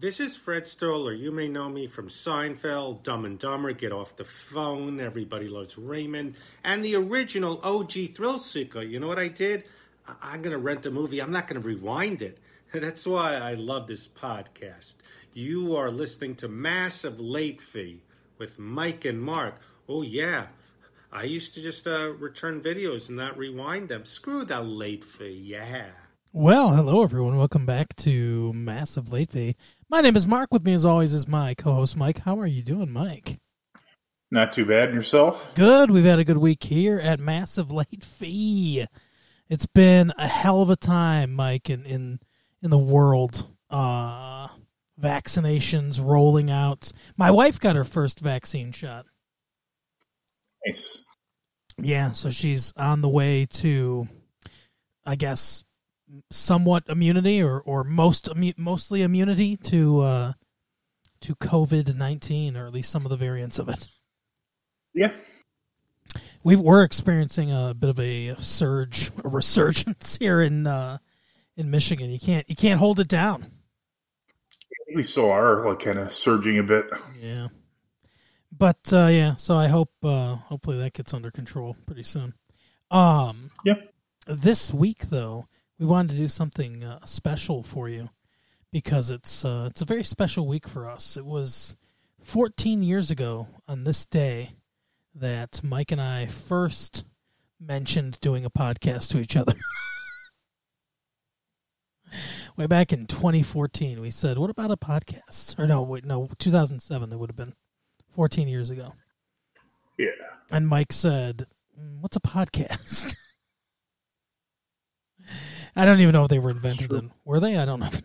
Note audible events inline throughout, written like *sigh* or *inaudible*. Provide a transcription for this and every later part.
This is Fred Stoller. You may know me from Seinfeld, Dumb and Dumber, Get Off the Phone, Everybody Loves Raymond, and the original OG Thrill Seeker. You know what I did? I- I'm going to rent a movie. I'm not going to rewind it. *laughs* That's why I love this podcast. You are listening to Massive Late Fee with Mike and Mark. Oh, yeah. I used to just uh, return videos and not rewind them. Screw that late fee. Yeah. Well, hello everyone. Welcome back to Massive Late Fee. My name is Mark. With me, as always, is my co-host Mike. How are you doing, Mike? Not too bad. Yourself? Good. We've had a good week here at Massive Late Fee. It's been a hell of a time, Mike, in in, in the world. Uh, vaccinations rolling out. My wife got her first vaccine shot. Nice. Yeah, so she's on the way to, I guess, somewhat immunity or or most mostly immunity to uh, to COVID nineteen or at least some of the variants of it. Yeah. We we're experiencing a bit of a surge, a resurgence *laughs* here in uh, in Michigan. You can't you can't hold it down. We still are like kind of surging a bit. Yeah. But uh, yeah, so I hope uh, hopefully that gets under control pretty soon. Um, Yeah. this week though, we wanted to do something uh, special for you because it's uh, it's a very special week for us. It was 14 years ago on this day that Mike and I first mentioned doing a podcast to each other. *laughs* Way back in 2014, we said, "What about a podcast?" Or no, wait, no, 2007. It would have been 14 years ago. Yeah. And Mike said, "Mm, "What's a podcast?" *laughs* I don't even know if they were invented Sure. then. Were they? I don't know. *laughs*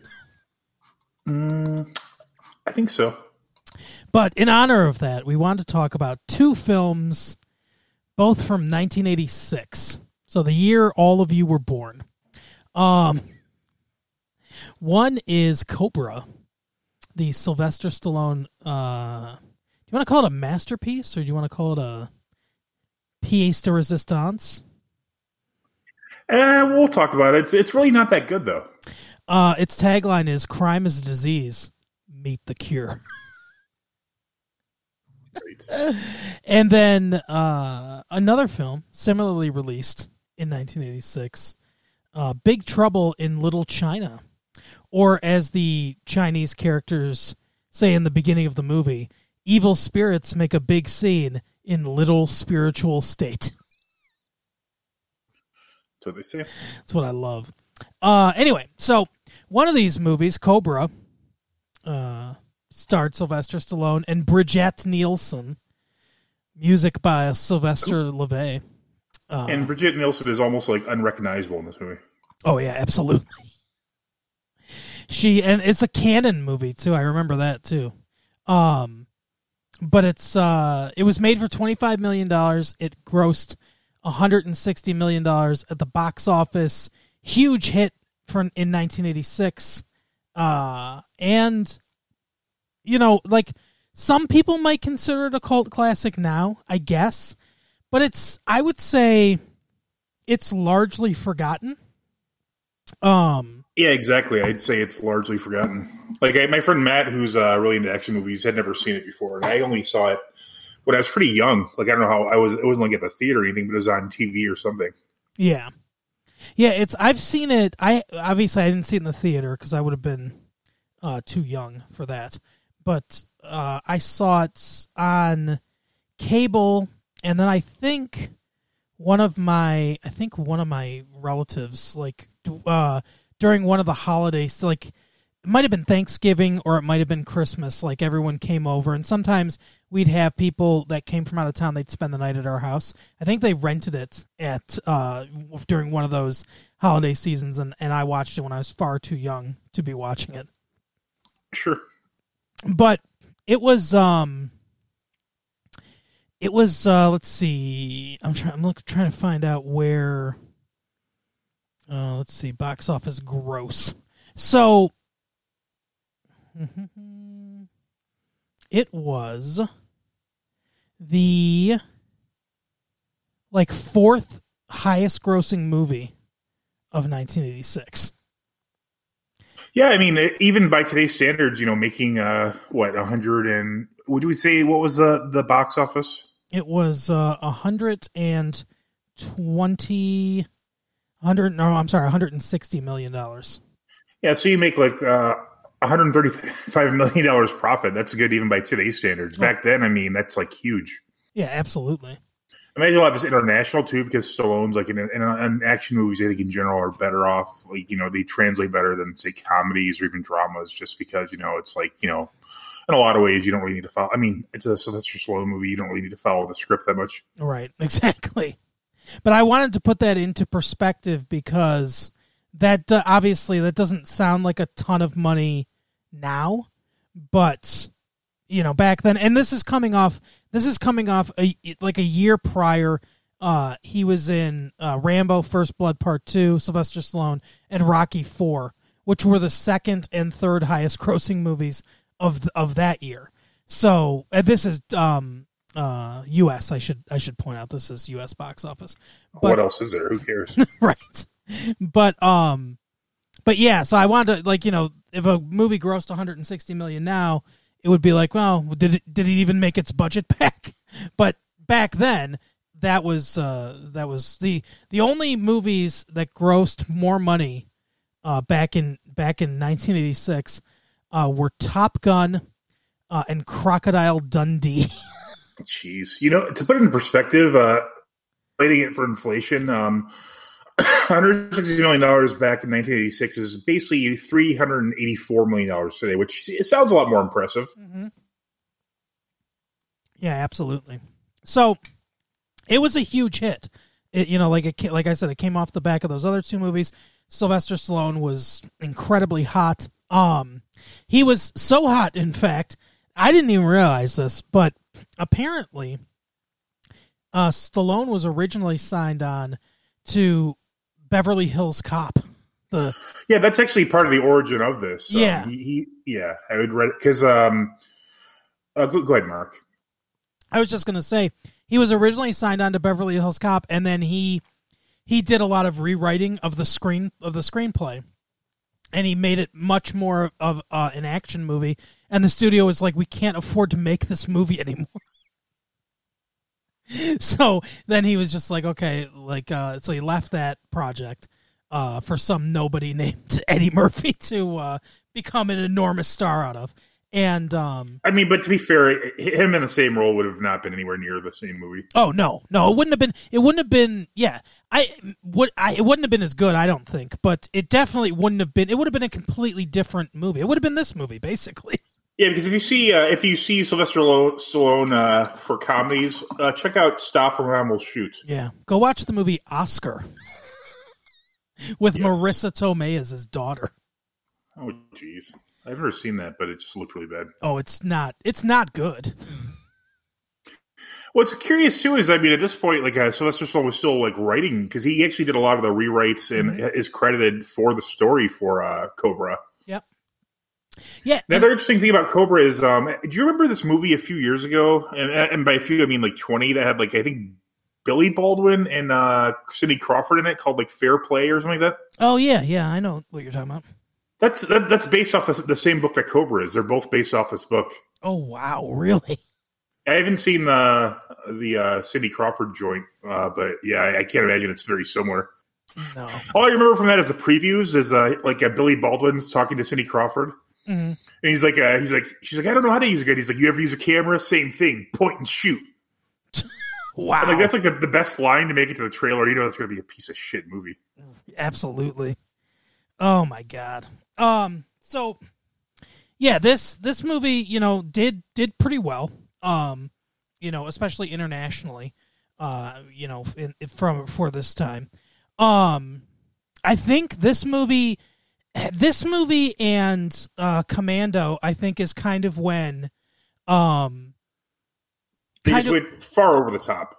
Mm, I think so. But in honor of that, we want to talk about two films, both from 1986. So the year all of you were born. Um, one is Cobra, the Sylvester Stallone. Uh, do you want to call it a masterpiece, or do you want to call it a pièce de résistance? Eh, we'll talk about it. It's it's really not that good though. Uh, its tagline is "Crime is a disease, meet the cure." Great. *laughs* And then uh, another film, similarly released in 1986, uh, Big Trouble in Little China. Or, as the Chinese characters say in the beginning of the movie, evil spirits make a big scene in little spiritual state. *laughs* That's what they say. That's what I love. Uh, anyway, so one of these movies, Cobra, uh, starred Sylvester Stallone and Brigitte Nielsen. Music by Sylvester Levay. Uh, And Brigitte Nielsen is almost like unrecognizable in this movie. oh yeah, absolutely. She and it's a Cannon movie too. I remember that too. Um, but it's uh, it was made for twenty five million dollars. It grossed one hundred and sixty million dollars at the box office. Huge hit for in nineteen eighty six. Uh, and you know, like some people might consider it a cult classic now, I guess, but it's I would say it's largely forgotten. Um, Yeah, exactly. I'd say it's largely forgotten. Like I, my friend Matt, who's uh, really into action movies, had never seen it before, and I only saw it when I was pretty young. Like I don't know how I was. It wasn't like at the theater or anything, but it was on TV or something. Yeah, yeah. It's I've seen it. I obviously I didn't see it in the theater because I would have been uh, too young for that. But uh, I saw it on cable, and then I think one of my I think one of my relatives like uh, during one of the holidays, like it might have been Thanksgiving or it might have been Christmas. Like everyone came over, and sometimes we'd have people that came from out of town. They'd spend the night at our house. I think they rented it at uh, during one of those holiday seasons, and, and I watched it when I was far too young to be watching it. Sure. But it was um, it was uh, let's see. I'm trying. I'm look, trying to find out where. Uh, let's see. Box office gross. So. It was the like fourth highest grossing movie of 1986. Yeah, I mean, even by today's standards, you know, making uh what a hundred and what do we say? What was the the box office? It was uh, a hundred and twenty, hundred. No, I'm sorry, hundred and sixty million dollars. Yeah, so you make like uh, 135 million dollars profit. That's good even by today's standards. Back then, I mean, that's like huge. Yeah, absolutely. Imagine a lot of this international too, because Stallone's like in, in, in action movies. I think in general are better off. Like you know, they translate better than say comedies or even dramas, just because you know it's like you know, in a lot of ways you don't really need to follow. I mean, it's a Sylvester Stallone movie. You don't really need to follow the script that much. Right, *laughs* exactly. But I wanted to put that into perspective because that uh, obviously that doesn't sound like a ton of money now, but you know back then, and this is coming off. This is coming off a, like a year prior. Uh, he was in uh, Rambo: First Blood Part Two, Sylvester Stallone, and Rocky Four, which were the second and third highest grossing movies of of that year. So uh, this is um, uh, U.S. I should I should point out this is U.S. box office, But, what else is there? Who cares? *laughs* right. But um, but yeah. So I wanted to like you know if a movie grossed 160 million now, it would be like well did it did it even make its budget *laughs* back? But back then that was uh that was the the only movies that grossed more money uh back in back in 1986 uh were Top Gun uh, and Crocodile Dundee. *laughs* Jeez, you know, to put it in perspective, uh, rating it for inflation, um, 160 million dollars back in 1986 is basically 384 million dollars today, which it sounds a lot more impressive. Yeah, absolutely. So it was a huge hit. It, you know, like it, like I said, it came off the back of those other two movies. Sylvester Stallone was incredibly hot. Um, he was so hot, in fact, I didn't even realize this, but apparently, uh, Stallone was originally signed on to Beverly Hills Cop. The Yeah, that's actually part of the origin of this. Um, Yeah. he, he, yeah, I would read because. Um, uh, go, go ahead, Mark. I was just gonna say he was originally signed on to Beverly Hills Cop, and then he he did a lot of rewriting of the screen of the screenplay, and he made it much more of uh, an action movie. And the studio was like, "We can't afford to make this movie *laughs* anymore." *laughs* so then he was just like, "Okay," like uh, so he left that project uh, for some nobody *laughs* named Eddie Murphy to uh, become an enormous star out of. And um, I mean, but to be fair, him in the same role would have not been anywhere near the same movie. Oh no, no, it wouldn't have been. It wouldn't have been. Yeah, I would. I it wouldn't have been as good. I don't think, but it definitely wouldn't have been. It would have been a completely different movie. It would have been this movie, basically. Yeah, because if you see uh, if you see Sylvester Lo- Stallone uh, for comedies, uh, check out Stop or Mom Will Shoot. Yeah, go watch the movie Oscar *laughs* with Yes. Marisa Tomei as his daughter. Oh, jeez, I've never seen that, but it just looked really bad. Oh, it's not. It's not good. What's curious too is, I mean, at this point, like uh, Sylvester Stallone was still like writing because he actually did a lot of the rewrites and is credited for the story for uh, Cobra. Yeah. The other interesting thing about Cobra is, um, do you remember this movie a few years ago? And, and by a few, I mean like twenty. That had like I think Billy Baldwin and uh, Cindy Crawford in it, called like Fair Play or something like that. Oh yeah, yeah. I know what you're talking about. That's that, that's based off of the same book that Cobra is. They're both based off this book. Oh wow, really? I haven't seen the the uh, Cindy Crawford joint, uh, but yeah, I, I can't imagine it's very similar. No. All I remember from that is the previews is uh, like uh, Billy Baldwin's talking to Cindy Crawford, Mhm. and he's like, uh, he's like, she's like, I don't know how to use a gun. He's like, you ever use a camera? Same thing, point and shoot. *laughs* Wow. Like that's like the, the best line to make it to the trailer. You know, it's going to be a piece of shit movie. absolutely oh my god um so yeah this this movie you know did did pretty well um you know especially internationally uh you know in, from for this time um i think this movie this movie and uh commando i think is kind of when um Kind of- went far over the top.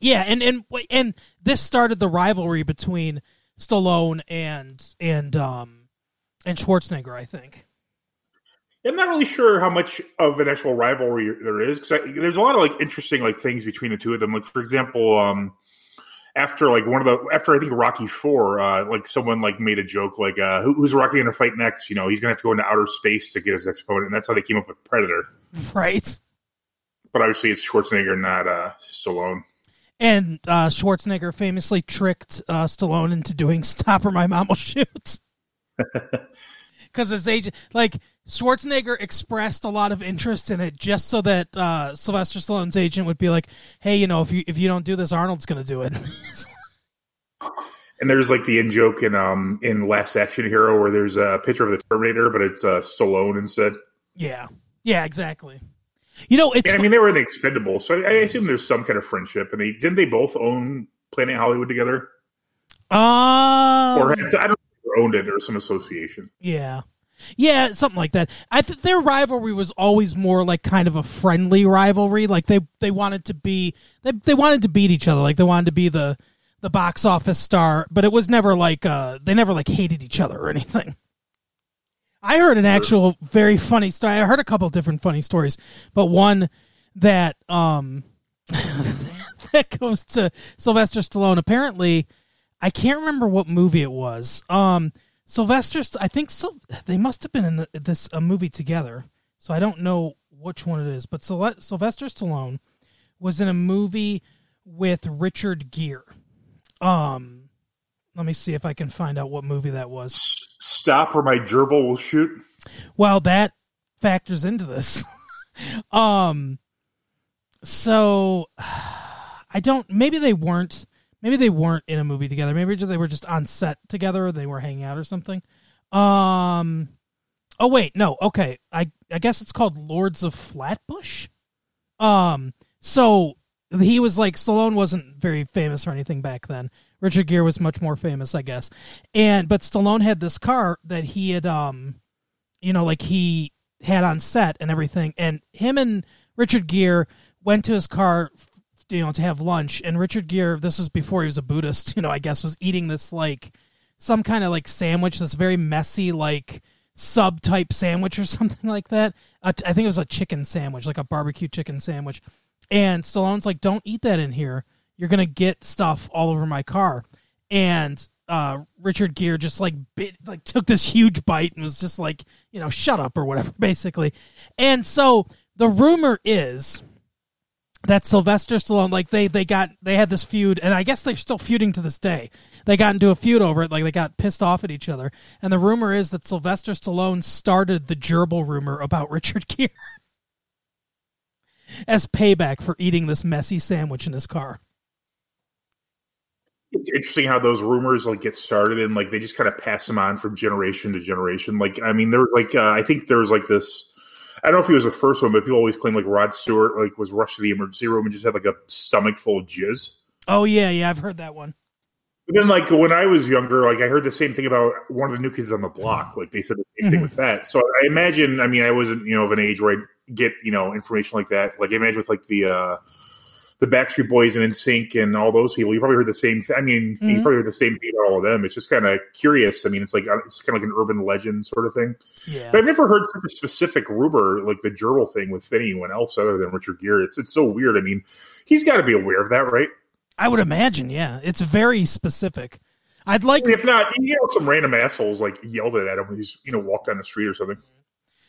yeah, and and and this started the rivalry between Stallone and and um and Schwarzenegger. I think. I'm not really sure how much of an actual rivalry there is because there's a lot of like interesting like things between the two of them. Like for example, um, after like one of the after I think Rocky Four, uh, like someone like made a joke like, uh, Who, "Who's Rocky going to fight next?" You know, he's going to have to go into outer space to get his next opponent, and that's how they came up with Predator. *laughs* Right. But obviously, it's Schwarzenegger, not uh, Stallone. And uh, Schwarzenegger famously tricked uh, Stallone into doing *laughs* "Stop or My Mom Will Shoot." *laughs* Because his agent, like Schwarzenegger, expressed a lot of interest in it, just so that uh, Sylvester Stallone's agent would be like, "Hey, you know, if you if you don't do this, Arnold's going to do it." *laughs* And there's like the in joke in um in Last Action Hero where there's a picture of the Terminator, but it's uh, Stallone instead. yeah, yeah, exactly. You know, it's I mean, they were in the Expendable, so I, I assume there's some kind of friendship. And they didn't they both own Planet Hollywood together, uh, or had, I don't know owned it. There was some association. Yeah. Yeah, something like that. I th- their rivalry was always more like kind of a friendly rivalry. Like they they wanted to be they they wanted to beat each other. Like they wanted to be the the box office star, but it was never like uh they never like hated each other or anything. I heard an actual very funny story. I heard a couple different funny stories, but one that um *laughs* that goes to Sylvester Stallone. Apparently, I can't remember what movie it was. Um, Sylvester, I think. They must have been in the, this a movie together. So I don't know which one it is, but Syl- Sylvester Stallone was in a movie with Richard Gere. Um, let me see if I can find out what movie that was. Stop, or my gerbil will shoot. Well, that factors into this. *laughs* um, so *sighs* I don't. Maybe they weren't. Maybe they weren't in a movie together. Maybe they were just on set together. They were hanging out or something. Um. Oh wait, no. Okay, I I guess it's called Lords of Flatbush. Um. So he was like Stallone wasn't very famous or anything back then. Richard Gere was much more famous, I guess. And but Stallone had this car that he had um you know, like he had on set and everything. And him and Richard Gere went to his car, you know, to have lunch. And Richard Gere, this was before he was a Buddhist, *laughs* you know, I guess, was eating this like some kind of like sandwich, this very messy like sub type sandwich or *laughs* something like that. I think it was a chicken sandwich, like a barbecue chicken sandwich. And Stallone's like, "Don't eat that in here. You're gonna get stuff all over my car." And uh, Richard Gere just like bit, like took this huge bite and was just like, you know, shut up or whatever, *laughs* basically. And so the rumor is that Sylvester Stallone, like they they got they had this feud, and I guess they're still feuding to this day. They got into a feud over it, like they got pissed off at each other. And the rumor is that Sylvester Stallone started the gerbil rumor about *laughs* Richard Gere as payback for eating this messy sandwich in his car. It's interesting how those rumors like get started and like they just kind of pass them on from generation to generation. Like, I mean, there like uh, I think there was like this. I don't know if he was the first one, but people always claim like Rod Stewart like was rushed to the emergency room and just had like a stomach full of jizz. Oh yeah, yeah, I've heard that one. But then, like when I was younger, like I heard the same thing about one of the new kids on the block. Like they said the same thing Mhm. with that. So I imagine. I mean, I wasn't you know of an age where I get you know information like that. Like I imagine with like the uh the Backstreet Boys and NSYNC and all those people, you probably heard the same. Th- I mean, you Mhm. probably heard the same thing about all of them. It's just kind of curious. I mean, it's like uh, it's kind of like an urban legend sort of thing. Yeah. But I've never heard such a specific rumor like the gerbil thing with anyone else other than Richard Gere. It's it's so weird. I mean, he's got to be aware of that, right? I would imagine, yeah. It's very specific. I'd like If not, you know, some random assholes like yelled it at him when he's you know walked down the street or something.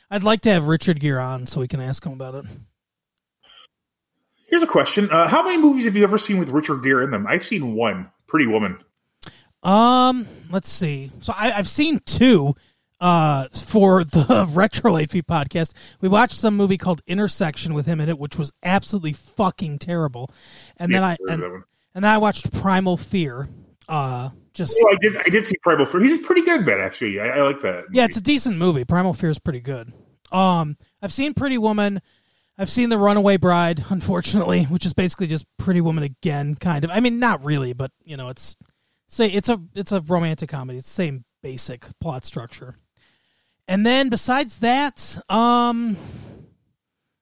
I'd like to have Richard Gere on so we can ask him about it. Here's a question: uh, How many movies have you ever seen with Richard Gere in them? I've seen one, Pretty Woman. Um, let's see. So I, I've seen two. Uh, for the *laughs* Retro Late podcast, we watched some movie called Intersection with him in it, which was absolutely fucking terrible. And then Yeah, I heard of and, and then I watched Primal Fear. Uh, just Oh, I did. I did see Primal Fear. He's pretty good, man. Actually, I, I like that. yeah, it's a decent movie. Primal Fear is pretty good. Um, I've seen Pretty Woman. I've seen The Runaway Bride, unfortunately, which is basically just Pretty Woman again, kind of. I mean, not really, but you know, it's say it's a it's a romantic comedy. It's the same basic plot structure. And then besides that, um,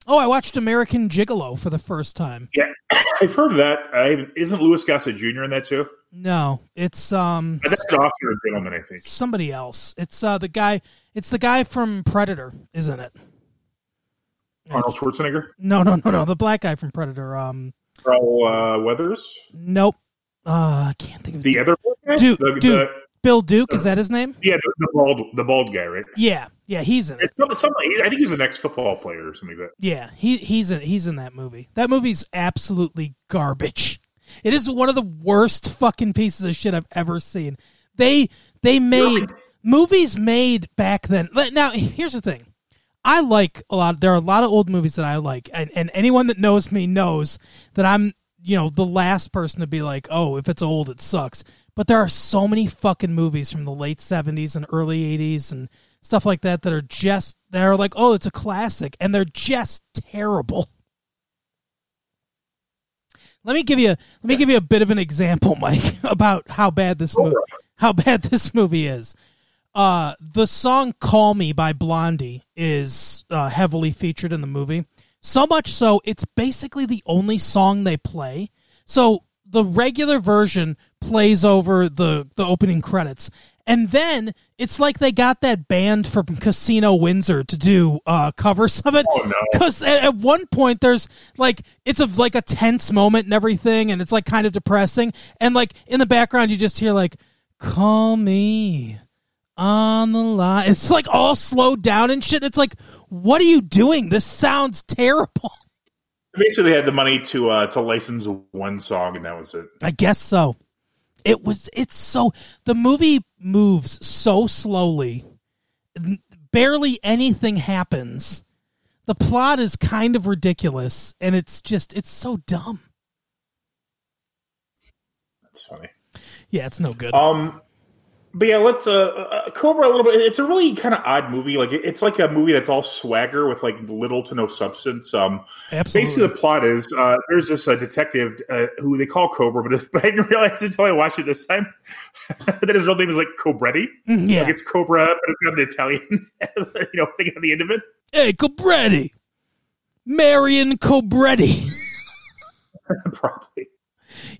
oh, I watched American Gigolo for the first time. yeah. *coughs* I've heard of that. I, isn't Louis Gossett Jr. in that too? No, it's um That's an officer gentleman, I think. somebody else. It's uh the guy. It's the guy from Predator, isn't it? Arnold Schwarzenegger, No, no, no, no. The black guy from Predator. Um, Carl uh, Weathers. nope. Uh, I can't think of The other guy? Dude, the, dude. the- Bill Duke. Is that his name? yeah, the, the bald, the bald guy, right? Yeah, yeah, he's in it. Some, some, I think he's the next football player or something like that. Yeah, he he's in he's in that movie. That movie's absolutely garbage. It is one of the worst fucking pieces of shit I've ever seen. They they made movies made back then. Now here's the thing. I like a lot. There are a lot of old movies that I like, and, and anyone that knows me knows that I'm you know the last person to be like, oh, if it's old, it sucks. But there are so many fucking movies from the late '70s and early '80s and stuff like that that are just that are like, oh, it's a classic, and they're just terrible. Let me give you let me give you a bit of an example, *laughs* Mike, about how bad this movie how bad this movie is. Uh, the song "Call Me" by Blondie is uh, heavily featured in the movie. So much so, it's basically the only song they play. So the regular version plays over the the opening credits, and then it's like they got that band from Casino Windsor to do uh, covers of it. Oh, no. Because at, at one point there's like it's a like a tense moment and everything, and it's like kind of depressing. And like in the background, you just hear like "Call me." On the line. It's like all slowed down and shit. It's like, what are you doing? This sounds terrible. Basically, they had the money to uh, to license one song, and that was it. I guess so. It was. It's so. The movie moves so slowly. Barely anything happens. The plot is kind of ridiculous, and it's just. It's so dumb. That's funny. Yeah, it's no good. Um, but yeah, let's uh, uh Cobra a little bit. It's a really kind of odd movie. Like it- it's like a movie that's all swagger with like little to no substance. Um, Absolutely. basically the plot is uh, there's this uh, detective uh, who they call Cobra, but, *laughs* but I didn't realize until I watched it this time *laughs* that his real name is like Cobretti. Mm, yeah. Like it's Cobra, but it's got an Italian, *laughs* you know, thing at the end of it. hey, Cobretti. Marion Cobretti. Probably.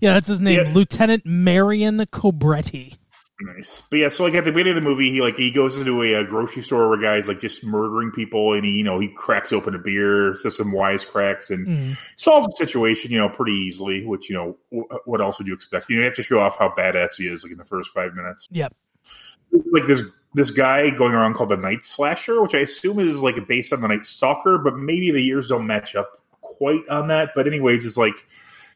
yeah, that's his name. Yeah. Lieutenant Marion Cobretti. Nice, but yeah. So like at the beginning of the movie, he like he goes into a, uh grocery store where guys like just murdering people, and he you know he cracks open a beer, says some wise cracks, and Mm. solves the situation you know pretty easily. Which you know wh- what else would you expect? You, know, you have to show off how badass he is like in the first five minutes. Yep. Like this this guy going around called the Night Slasher, which I assume is like based on the Night Stalker, but maybe the years don't match up quite on that. But anyways, it's like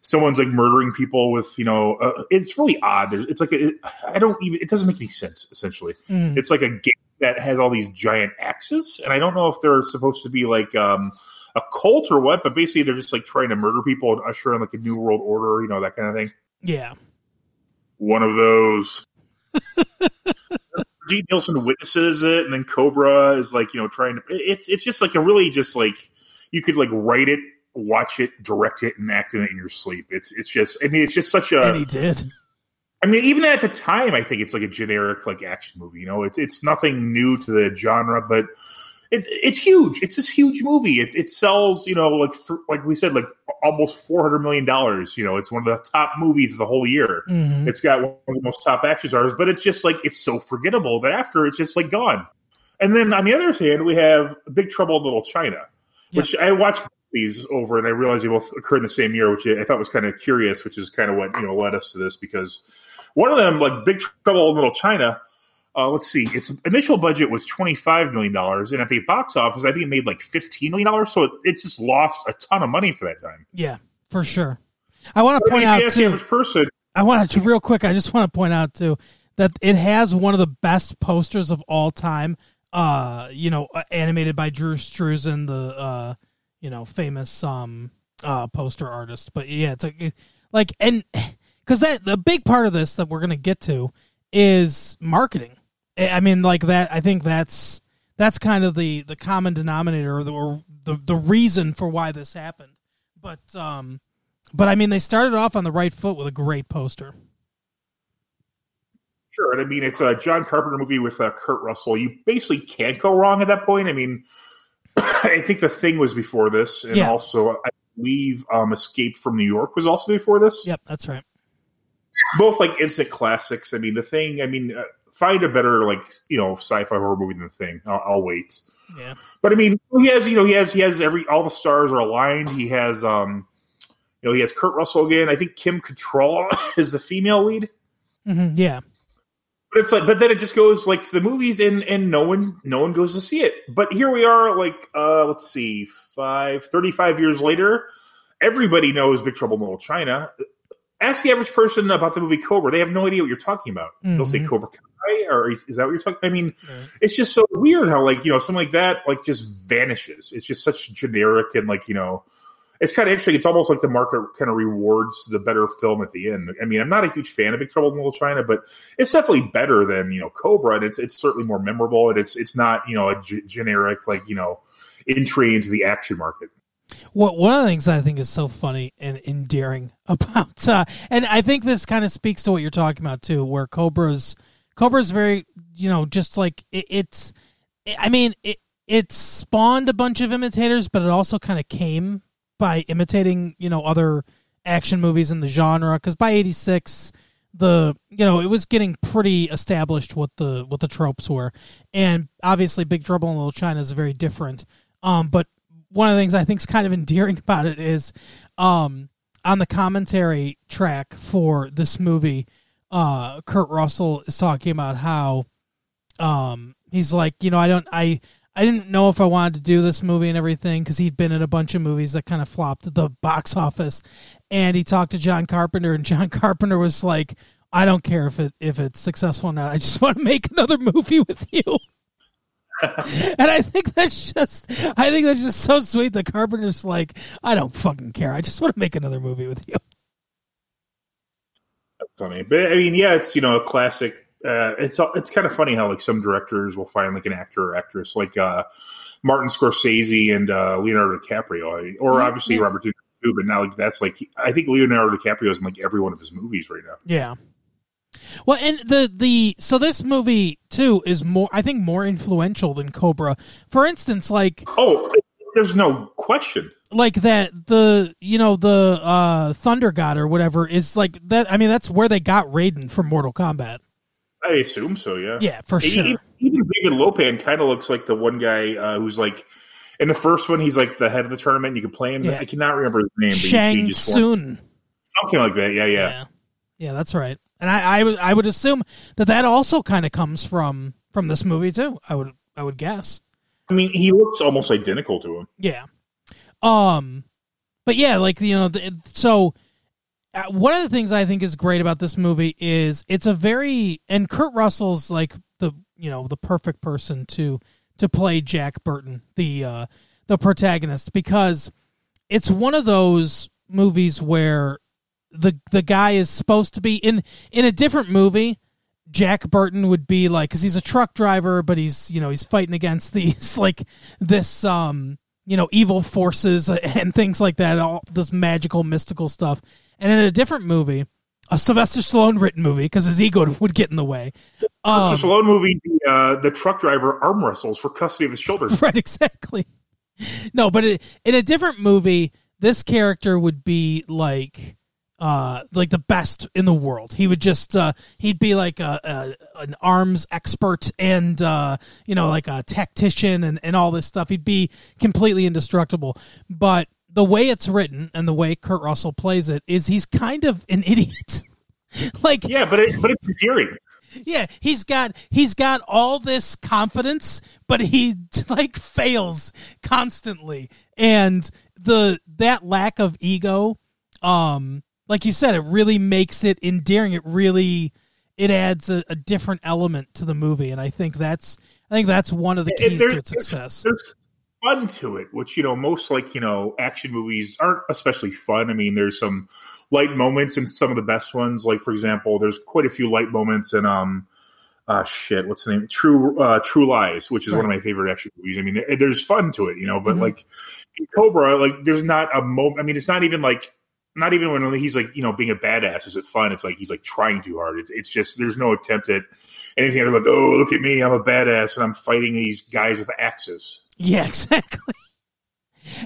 someone's like murdering people with you know uh, it's really odd There's, it's like a, i don't even it doesn't make any sense essentially Mm. it's like a game that has all these giant axes and i don't know if they're supposed to be like um a cult or what but basically they're just like trying to murder people and usher in like a new world order you know that kind of thing Yeah. one of those *laughs* G. Nielsen witnesses it, and then Cobra is like, you know, trying to. It's it's just like a really just like you could like write it, watch it, direct it, and act in it in your sleep. It's it's just. I mean, it's just such a. and he did. I mean, even at the time, I think it's like a generic like action movie. You know, it's it's nothing new to the genre, but it's it's huge. It's this huge movie. It it sells, you know, like th- like we said, like almost four hundred million dollars. You know, it's one of the top movies of the whole year. Mhm. It's got one of the most top action stars, but it's just like it's so forgettable that after it's just like gone. And then on the other hand, we have Big Trouble in Little China, which I watched these over, and I realized they both occurred in the same year, which I thought was kind of curious, which is kind of what you know led us to this because one of them, like Big Trouble in Little China, uh, let's see, its initial budget was twenty five million dollars, and at the box office, I think it made like fifteen million dollars. So it, it just lost a ton of money for that time. Yeah, for sure. I want to point out too. person, I want to real quick. I just want to point out too that it has one of the best posters of all time. Uh, you know, uh, animated by Drew Struzan, the uh, you know, famous um uh poster artist. But yeah, it's like like and *sighs* because that the big part of this that we're gonna get to is marketing. I mean, like that. I think that's that's kind of the the common denominator or the or the, the reason for why this happened. But um, but I mean, they started off on the right foot with a great poster. Sure, and I mean it's a John Carpenter movie with uh, Kurt Russell. You basically can't go wrong at that point. I mean, *coughs* I think the thing was before this, and Yeah. also I believe um, Escape from New York was also before this. Yep, that's right. Both like instant classics. I mean, the thing. I mean, uh, find a better like you know sci-fi horror movie than the thing. I'll, I'll wait. Yeah. But I mean, he has you know he has he has every all the stars are aligned. He has um You know, he has Kurt Russell again. I think Kim Cattrall *coughs* is the female lead. Mm-hmm, yeah. But it's like, but then it just goes like to the movies, and and no one no one goes to see it. But here we are, like uh let's see, five 35 years later, everybody knows Big Trouble in Little China. Ask the average person about the movie Cobra; they have no idea what you're talking about. They'll say Mhm. Cobra Kai, or is that what you're talking? I mean, it's just so weird how like you know something like that like just vanishes. It's just such generic and like you know. It's kind of interesting. It's almost like the market kind of rewards the better film at the end. I mean, I'm not a huge fan of Big Trouble in Little China, but it's definitely better than you know Cobra, and it's it's certainly more memorable. And it's it's not you know a g- generic like you know entry into the action market. What one of the things I think is so funny and endearing *laughs* about, uh, and I think this kind of speaks to what you're talking about too, where Cobra's Cobra's very, you know, just like it, it's. I mean, it it spawned a bunch of imitators, but it also kind of came by imitating, you know, other action movies in the genre. Because by '86, the you know it was getting pretty established what the what the tropes were, and obviously Big Trouble in Little China is very different. Um, but one of the things I think is kind of endearing *laughs* about it is, um, on the commentary track for this movie, uh, Kurt Russell is talking about how, um, he's like, you know, I don't, I, I didn't know if I wanted to do this movie and everything because he'd been in a bunch of movies that kind of flopped at the box office, and he talked to John Carpenter, and John *laughs* Carpenter was like, I don't care if it if it's successful or not. I just *laughs* want to make another movie with you. *laughs* and I think that's just I think that's just so sweet. The Carpenter's like, I don't fucking care. I just want to make another movie with you. That's funny, but I mean, yeah, it's you know a classic. Uh, it's it's kind of funny how like some directors will find like an actor or actress like uh, Martin Scorsese and uh, Leonardo DiCaprio, or Yeah, obviously yeah. Robert De Niro too. But now like that's like I think Leonardo DiCaprio is in like every one of his movies right now. Yeah. Well, and the the so this movie too is more I think more influential than Cobra. For instance, like Oh, there's no question. like that the you know the uh Thunder God or whatever is like that. I mean, that's where they got Raiden from Mortal Kombat. I assume so. Yeah. Yeah, for sure. e- Even David Lo Pan kind of looks like the one guy uh, who's like in the first one. He's like the head of the tournament. You can play him. Yeah. I cannot remember his name. but he- he Shang won- something like that. Yeah, yeah. Yeah. Yeah, that's right. And I, I would I would assume that that also kind of comes from from this movie too. I would I would guess. I mean, he looks almost identical to him. Yeah. Um, but yeah, like you know, the, so one of the things I think is great about this movie is it's a very and Kurt Russell's like the you know the perfect person to to play Jack Burton, the uh, the protagonist, because it's one of those movies where the the guy is supposed to be in in a different movie. Jack Burton would be like because he's a truck driver, but he's you know he's fighting against *laughs* these like this um you know evil forces *laughs* and things like that, all this magical mystical stuff. And in a different movie, a Sylvester Stallone written movie, because his ego *laughs* would get in the way. Um, so Stallone movie, the, uh, the truck driver arm wrestles for custody of his children. *laughs* right, exactly. No, but it, in a different movie, this character would be like, uh, like the best in the world. He would just, uh, he'd be like a, a an arms expert and, uh, you know, like a tactician and and all this stuff. He'd be completely indestructible. But the way it's written and the way Kurt Russell plays it is he's kind of an *laughs* idiot. like Yeah, but it, but it's endearing. yeah, he's got he's got all this confidence, but he *laughs* like fails constantly. And the that lack of ego, um, like you said, it really makes it endearing. It really it adds a, a different element to the movie, and I think that's I think that's one of the keys to its success. There's fun to it, which you know most like you know action movies aren't especially fun. I mean, there's some light moments and some of the best ones. Like for example, there's quite a few light moments in um, uh, shit, what's the name? True, uh, True Lies, which is one of my favorite action movies. I mean, there, there's fun to it, you know, but Mhm. like in Cobra, like there's not a moment. I mean, it's not even like. Not even when he's like, you know, being a badass, is it fun? It's like he's like trying too hard. It's, it's just there's no attempt at anything. They're like, oh, look at me, I'm a badass, and I'm fighting these guys with axes. Yeah, *laughs* exactly.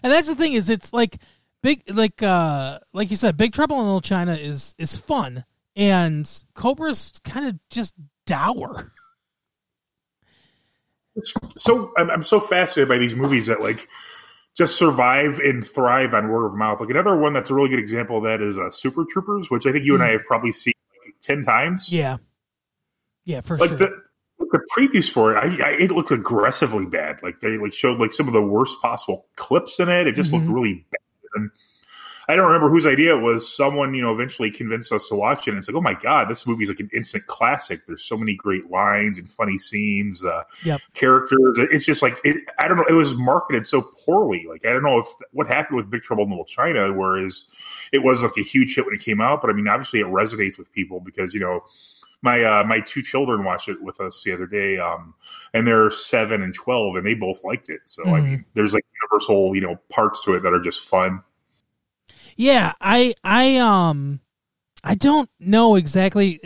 And that's the thing is it's like big like uh like you said, Big Trouble in Little China is is fun and Cobra's kind of just dour. *laughs* so I'm, I'm so fascinated by these movies that like just survive and thrive on word of mouth. Like another one that's a really good example of that is uh, Super Troopers, which I think you and I have probably seen like ten times. Yeah, yeah, for like sure. the the previews for it, I, I, it looked aggressively bad. Like they like showed like some of the worst possible clips in it. It just Mhm. looked really bad. And I don't remember whose idea it was. Someone you know eventually convinced us to watch it. And it's like, oh my god, this movie's like an instant classic. There's so many great lines and funny scenes, uh, Yep. characters. It's just like it, I don't know. It was marketed so poorly. Like I don't know if what happened with Big Trouble in Little China, whereas it was like a huge hit when it came out. But I mean, obviously it resonates with people because you know my uh, my two children watched it with us the other day, um, and they're seven and twelve, and they both liked it. So I Mhm. mean, there's like universal, you know, parts to it that are just fun. Yeah, I I um I don't know exactly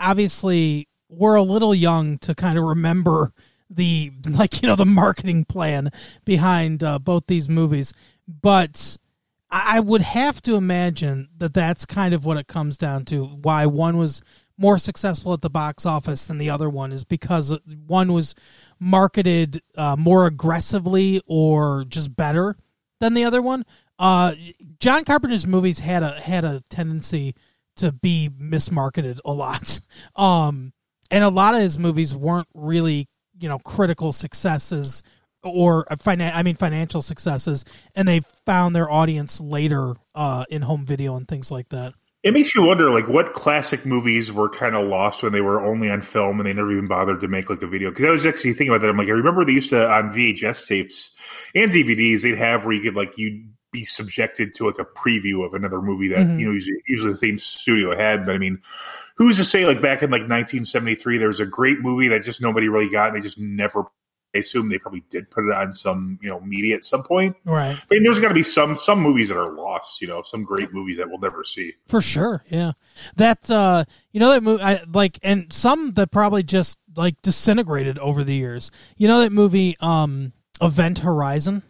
obviously we're a little young to kind of remember the *laughs* like you know the marketing plan behind uh, both these movies, but I I would have to imagine that that's kind of what it comes down to. Why one was more successful at the box office than the other one is because one was marketed uh, more aggressively or just better than the other one. Uh, John Carpenter's movies had a had a tendency to be mismarketed a lot, *laughs* um, and a lot of his movies weren't really you know critical successes or uh, finan- I mean financial successes, and they found their audience later uh, in home video and things like that. It makes you wonder, like, what classic movies were kind of lost when they were only on film and they never even bothered to make like a video. Because I was actually thinking about that. I'm like, I remember they used to on VHS tapes and DVDs, they'd have where you could like you'd be subjected to like a preview of another movie that Mhm. you know usually, usually the same studio had. But I mean, who's to say like back in like 1973, there was a great movie that just nobody really got, and they just never. I assume they probably did put it on some you know media at some point. Right. I mean, there's got to be some some movies that are lost. You know, some great movies that we'll never see. For sure, yeah. That uh you know that movie I like and some that probably just like disintegrated over the years. You know that movie um Event Horizon?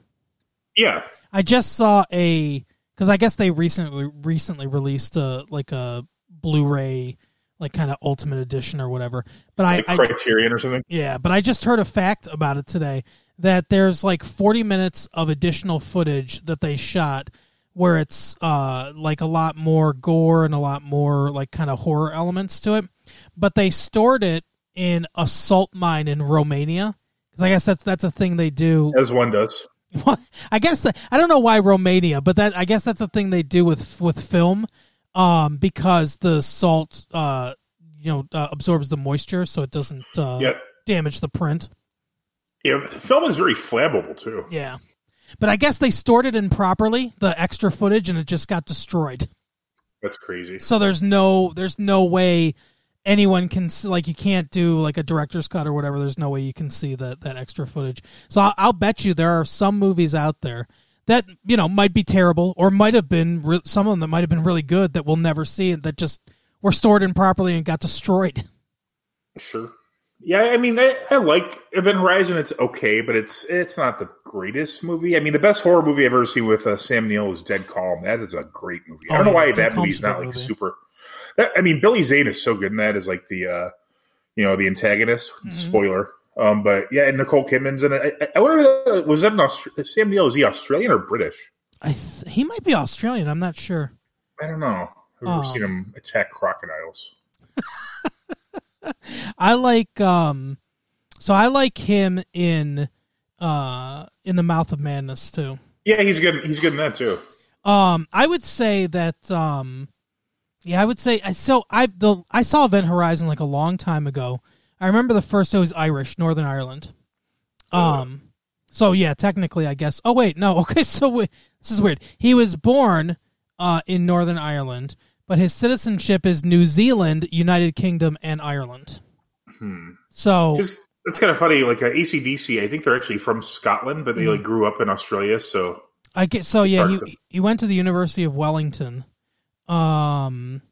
Yeah, I just saw a cuz I guess they recently recently released a like a Blu-ray like kind of ultimate edition or whatever. But like I, I Criterion or something. yeah, but I just heard a fact about it today that there's like 40 minutes of additional footage that they shot where it's uh like a lot more gore and a lot more like kind of horror elements to it, but they stored it in a salt mine in Romania because I guess that's that's a thing they do. as one does. *laughs* I guess I don't know why Romania, but that I guess that's a thing they do with with film, um, because the salt uh you know uh, absorbs the moisture so it doesn't uh, Yeah, damage the print. yeah. The film is very flammable too. Yeah. But I guess they stored it improperly, the extra footage, and it just got destroyed. That's crazy. So there's no there's no way anyone can see, like you can't do like a director's cut or whatever. There's no way you can see that that extra footage. So I'll, I'll bet you there are some movies out there that you know might be terrible or might have been re- some of them that might have been really good that we'll never see and that just were stored improperly and got destroyed. Sure. Yeah, I mean, I, I like Event Horizon. It's okay, but it's it's not the greatest movie. I mean, the best horror movie I've ever seen with uh, Sam Neill is Dead Calm. That is a great movie. I Oh, don't know why Dead that Calm's movie's not like movie. super. That, I mean, Billy Zane is so good in that as like the uh, you know the antagonist. Mhm. Spoiler. Um, but yeah, and Nicole Kidman's in it. I, I wonder uh, was that an Aust- Sam Neill? Is he Australian or British? I th- he might be Australian. I'm not sure. I don't know. I've never Oh. seen him attack crocodiles. *laughs* I like um so I like him in uh in the mouth of madness too. Yeah, he's good. He's good in that too. Um I would say that um yeah, I would say I so I the I saw Event Horizon like a long time ago. I remember the first it was Irish, Northern Ireland. Um so yeah, technically I guess. Oh wait, no. *laughs* Okay, so wait, this is weird. He was born uh in Northern Ireland, but his citizenship is New Zealand, United Kingdom and Ireland. Hmm. So Just it's kind of funny. Like uh, ACDC, I think they're actually from Scotland, but they like grew up in Australia. So I get so yeah he he went to the University of Wellington. Um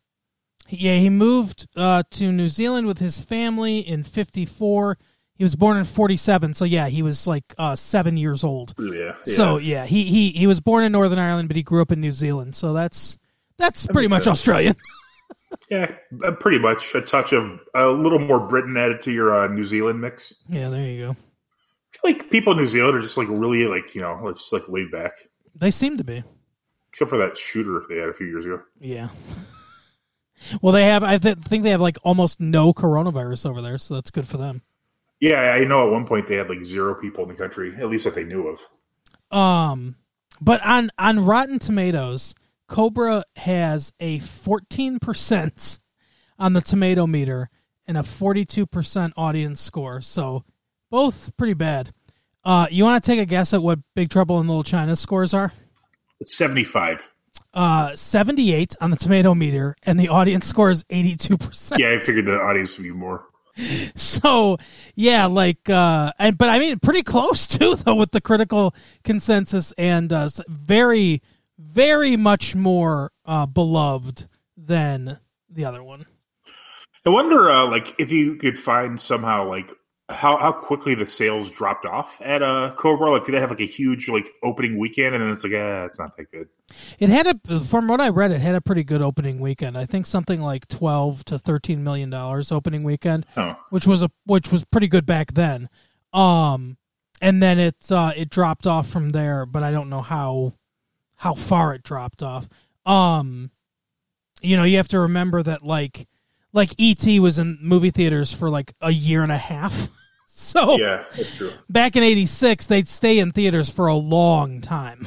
yeah, he moved uh to New Zealand with his family in 54. He was born in 47. So yeah, he was like uh 7 years old. yeah, yeah. So yeah, he he he was born in Northern Ireland but he grew up in New Zealand. So that's that's pretty much sense. Australian. *laughs* yeah, uh, pretty much a touch of a little more Britain added to your uh, New Zealand mix. Yeah, there you go. I feel like people in New Zealand are just like really like you know it's like laid back, They seem to be. except for that shooter they had a few years ago. Yeah. *laughs* Well, they have. I th- think they have like almost no coronavirus over there, so that's good for them. Yeah, I know at one point they had like zero people in the country, at least that they knew of. Um, but on on Rotten Tomatoes, Cobra has a fourteen percent on the tomato meter and a forty two percent audience score. So both pretty bad. Uh, you want to take a guess at what Big Trouble in Little China scores are? It's seventy five. Uh, seventy eight on the tomato meter, and the audience score is eighty two percent. Yeah, I figured the audience would be more. So yeah, like uh and but I mean pretty close too though with the critical consensus and uh very very much more uh beloved than the other one. I wonder, uh, like, if you could find somehow, like, how how quickly the sales dropped off at uh, Cobra. Like, did it have like a huge like opening weekend, and then it's like, ah, it's not that good. It had a from what I read it had a pretty good opening weekend. I think something like 12 to 13 million dollars opening weekend, Oh, which was a which was pretty good back then. Um and then it uh it dropped off from there, but I don't know how how far it dropped off. Um you know, you have to remember that like like ET was in movie theaters for like a year and a half. *laughs* *laughs* So yeah, that's true. back in 86 they'd stay in theaters for a long time.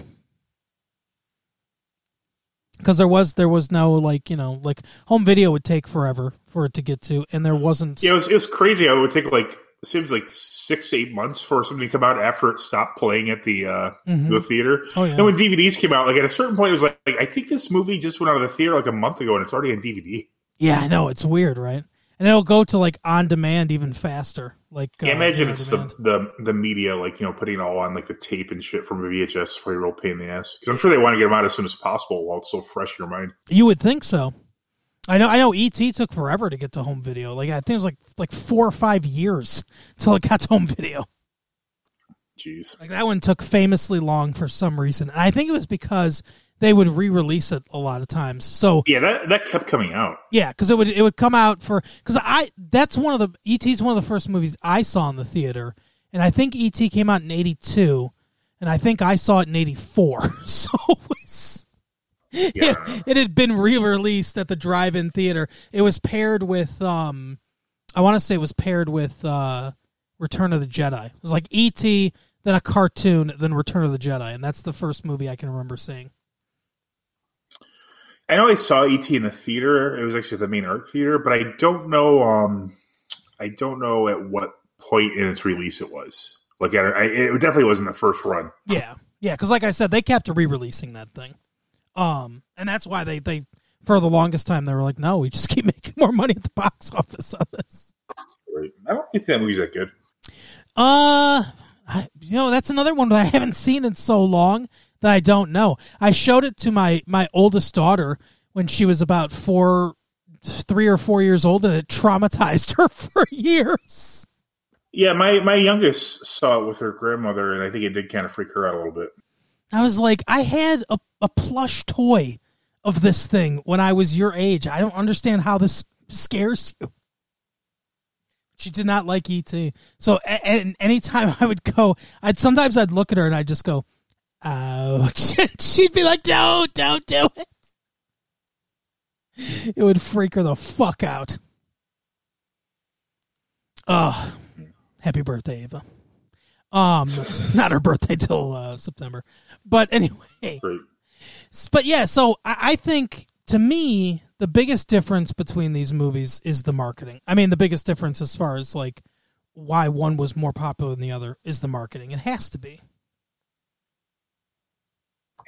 Cuz there was there was no like, you know, like home video would take forever for it to get to and there wasn't Yeah, it was it was crazy. It would take like it seems like six to eight months for something to come out after it stopped playing at the uh, Mhm. the theater. Oh yeah. And when DVDs came out, like at a certain point, it was like, like I think this movie just went out of the theater like a month ago, and it's already on DVD. Yeah, I know it's weird, right? And it'll go to like on demand even faster. Like Yeah, uh, imagine it's the, the the media like you know putting it all on like the tape and shit from a VHS. Probably a real pain in the ass because I'm sure they want to get them out as soon as possible while it's so fresh in your mind. you would think so. I know. I know. ET took forever to get to home video. Like I think it was like like four or five years *laughs* till it got to home video. Jeez. Like that one took famously long for some reason. And I think it was because they would re-release it a lot of times. So Yeah, that that kept coming out. yeah, because it would it would come out for because I that's one of the ET's one of the first movies I saw in the theater, and I think ET came out in '82, and I think I saw it in '84. *laughs* So it was. Yeah. It, it had been re-released at the drive-in theater. It was paired with, um, I want to say it was paired with uh, Return of the Jedi. It was like E.T., then a cartoon, then Return of the Jedi, and that's the first movie I can remember seeing. I know I saw ET in the theater. It was actually the main art theater, but I don't know. Um, I don't know at what point in its release it was. Like, I, I, it definitely wasn't the first run. Yeah, yeah, because like I said, they kept re-releasing that thing, um, and that's why they they for the longest time they were like, no, we just *laughs* keep making more money at the box office on this. Right. I don't think that movie's that good. Uh, I, you know, that's another one that I haven't seen in so long that I don't know. I showed it to my my oldest daughter when she was about four, three or four years old, and it traumatized *laughs* her for years. Yeah, my my youngest saw it with her grandmother, and I think it did kind of freak her out a little bit. I was like, I had a, a plush toy of this thing when I was your age. I don't understand how this scares you. She did not like ET. So and anytime *laughs* I would go, I'd sometimes I'd look at her and I'd just go, ouch. *laughs* She'd be like, don't, don't do it. It would freak her the fuck out. Oh, happy birthday, Ava. Um, *laughs* not her birthday till uh, September, but anyway. Great. But yeah, so I, I think to me the biggest difference between these movies is the marketing. I mean, the biggest difference as far as like why one was more popular than the other is the marketing. It has to be.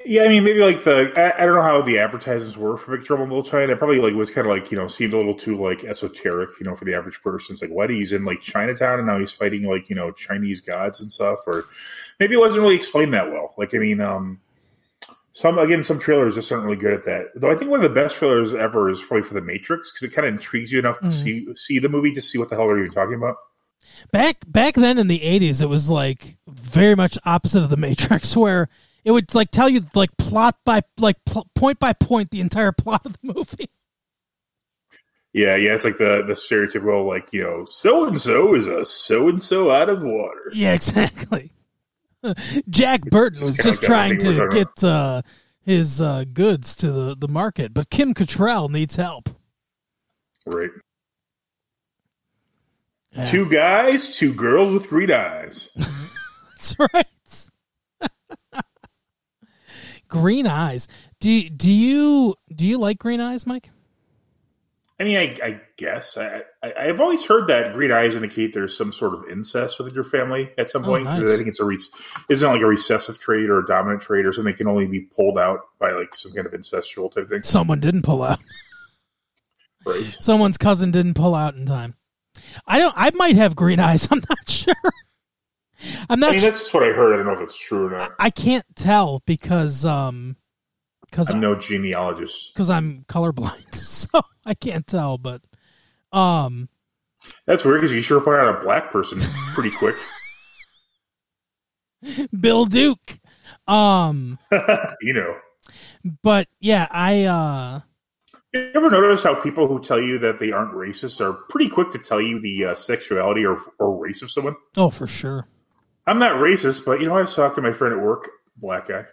Yeah, I mean, maybe like the I, I don't know how the advertisements were for Big Trouble in Little China. It probably like was kind of like you know seemed a little too like esoteric, you know, for the average person. It's like what he's in like Chinatown and now he's fighting like you know Chinese gods and stuff, or maybe it wasn't really explained that well. Like I mean, um, some again some trailers just aren't really good at that. Though I think one of the best trailers ever is probably for The Matrix because it kind of intrigues you enough to Mhm. see see the movie to see what the hell they're even talking about. Back back then in the eighties, it was like very much opposite of the Matrix, *laughs* where it would like tell you like plot by like pl- point by point the entire plot of the movie. *laughs* Yeah, yeah, it's like the the stereotypical like you know, so and so is a so and so out of water. Yeah, exactly. *laughs* Jack Burton was just trying to get uh, his uh, goods to the, the market, but Kim Cattrall needs help. Right. Yeah, Two guys, two girls with green eyes. *laughs* That's right. Green eyes. Do do you do you like green eyes, Mike? I mean, I, I guess I, I I've always heard that green eyes indicate there's some sort of incest within your family at some Oh, point. nice. I think it's a re- isn't it like a recessive trait or a dominant trait or something that can only be pulled out by like some kind of incestual type thing. Someone didn't pull out. Right. Someone's cousin didn't pull out in time. I don't. I might have green eyes. *laughs* I'm not sure. I'm not. I mean, that's just what I heard. I don't know if it's true or not. I can't tell because um because I'm no genealogist. because I'm colorblind, *laughs* so I can't tell. But um, That's weird because you sure put out a black person pretty quick. *laughs* Bill Duke. Um, *laughs* you know. but yeah, I uh, You ever notice how people who tell you that they aren't racist are pretty quick to tell you the uh, sexuality or, or race of someone? oh for sure. I'm not racist, but you know, I was talking to my friend at work, black guy.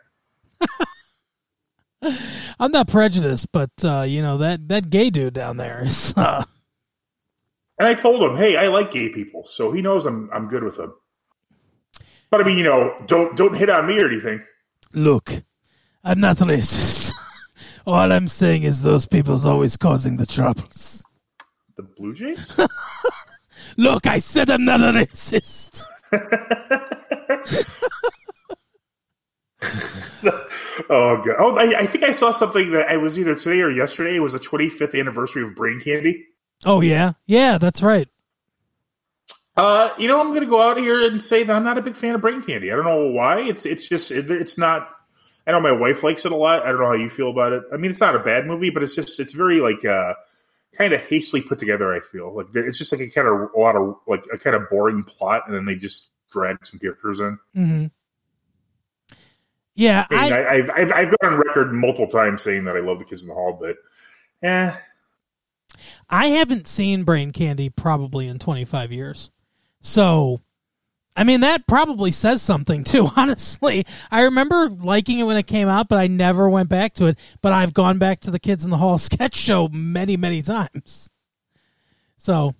*laughs* I'm not prejudiced, but uh, you know that that gay dude down there is. *laughs* Uh, And I told him, "Hey, I like gay people, so he knows I'm I'm good with them." But I mean, you know, don't don't hit on me or anything. Look, I'm not racist. *laughs* All I'm saying is those people's always causing the troubles. The Blue Jays? Look, I said I'm not a racist. *laughs* oh god! Oh, I, I think I saw something that I was either today or yesterday. It was the 25th anniversary of Brain Candy. Oh yeah, yeah, that's right. Uh, you know, I'm going to go out here and say that I'm not a big fan of Brain Candy. I don't know why. It's it's just it, it's not. I know my wife likes it a lot. I don't know how you feel about it. I mean, it's not a bad movie, but it's just it's very like uh kind of hastily put together. I feel like it's just like a kind of a lot of like a kind of boring plot, and then they just drag some characters in. Mm-hmm. Yeah, I mean, I, I, I've, I've I've gone on record multiple times saying that I love the Kids in the Hall, but eh, I haven't seen Brain Candy probably in 25 years. So, I mean, that probably says something too, *laughs* honestly. I remember liking it when it came out, but I never went back to it. But I've gone back to the Kids in the Hall *laughs* sketch show many, many times. So,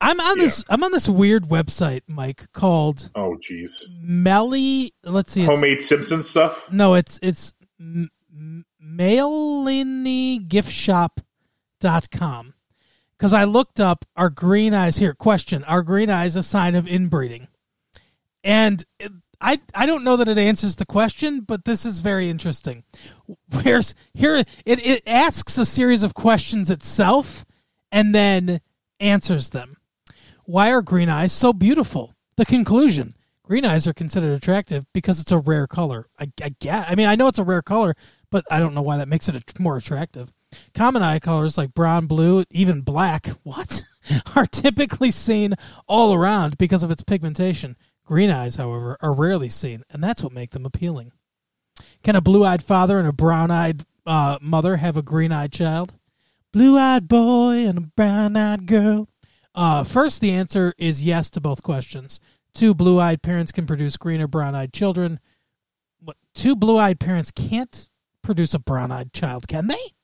I'm on this I'm on this weird website, Mike, called oh jeez. Melly, let's see. Homemade Simpsons stuff. no, it's it's m- m- mailinnygiftshop.com. Because I looked up are green eyes here. Question: Are green eyes a sign of inbreeding? And it, I I don't know that it answers the question, but this is very interesting. Where's here? It it asks a series of questions itself, and then answers them. Why are green eyes so beautiful? The conclusion: Green eyes are considered attractive because it's a rare color. I, I get. I mean, I know it's a rare color, but I don't know why that makes it more attractive. Common eye colors like brown, blue, even black, *laughs* what, are typically seen all around because of its pigmentation. Green eyes, however, are rarely seen, and that's what makes them appealing. Can a blue-eyed father and a brown-eyed uh, mother have a green-eyed child? Blue-eyed boy and a brown-eyed girl. Uh, first, the answer is yes to both questions. Two blue-eyed parents can produce green or brown-eyed children. What? Two blue-eyed parents can't produce a brown-eyed child, can they?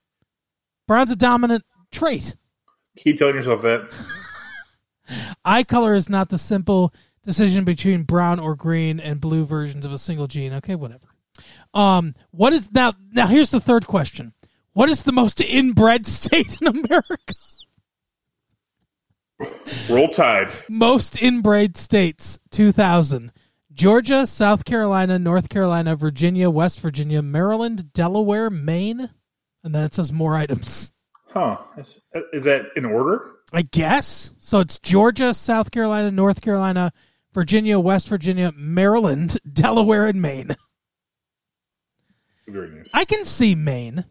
Brown's a dominant trait. Keep telling yourself that. *laughs* Eye color is not the simple decision between brown or green and blue versions of a single gene. Okay, whatever. Um, what is now? Now here's the third question: What is the most inbred *laughs* state in America? Roll Tide. Most inbred states: 2000. Georgia, South Carolina, North Carolina, Virginia, West Virginia, Maryland, Delaware, Maine, and then it says more items. Huh? Is, is that in order? I guess. So it's Georgia, South Carolina, North Carolina, Virginia, West Virginia, Maryland, *laughs* Delaware, and Maine. Very nice. I can see Maine.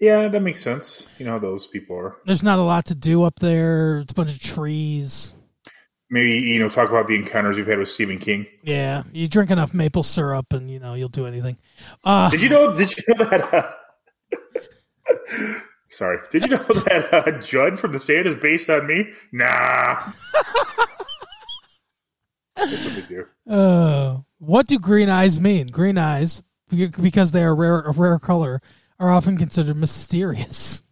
yeah, that makes sense. You know how those people are. There's not a lot to do up there. It's a bunch of trees. Maybe you know talk about the encounters you've had with Stephen King. Yeah, you drink enough maple syrup, and you know you'll do anything. Uh, Did you know? Did you know that? Uh, *laughs* Sorry. Did you know that uh, Judd from The Sand is based on me? Nah. *laughs* That's what do. Uh, what do green eyes mean? Green eyes, because they are rare, a rare color, are often considered mysterious.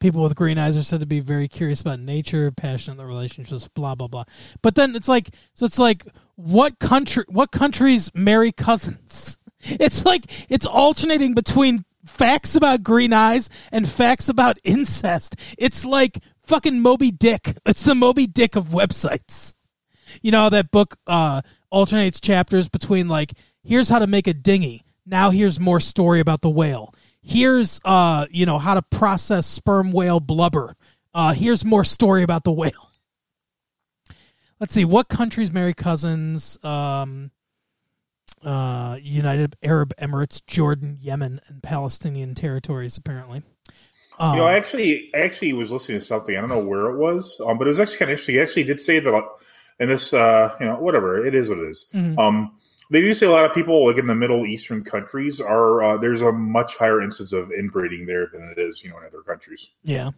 People with green eyes are said to be very curious about nature, passionate in their relationships, blah blah blah. But then it's like, so it's like, what country? What countries marry cousins? It's like it's alternating between facts about green eyes and facts about incest. It's like fucking Moby Dick. It's the Moby Dick of websites you know how that book uh, alternates chapters between like here's how to make a dinghy now here's more story about the whale here's uh you know how to process sperm whale blubber uh here's more story about the whale let's see what countries marry cousins um uh united arab emirates jordan yemen and palestinian territories apparently um, You know, I actually, I actually was listening to something. I don't know where it was, um, but it was actually kind of interesting. He actually did say that, in this, uh, you know, whatever it is, what it is. Mhm. Um, they do say a lot of people, like in the Middle Eastern countries, are uh, there's a much higher instance of inbreeding there than it is, you know, in other countries. yeah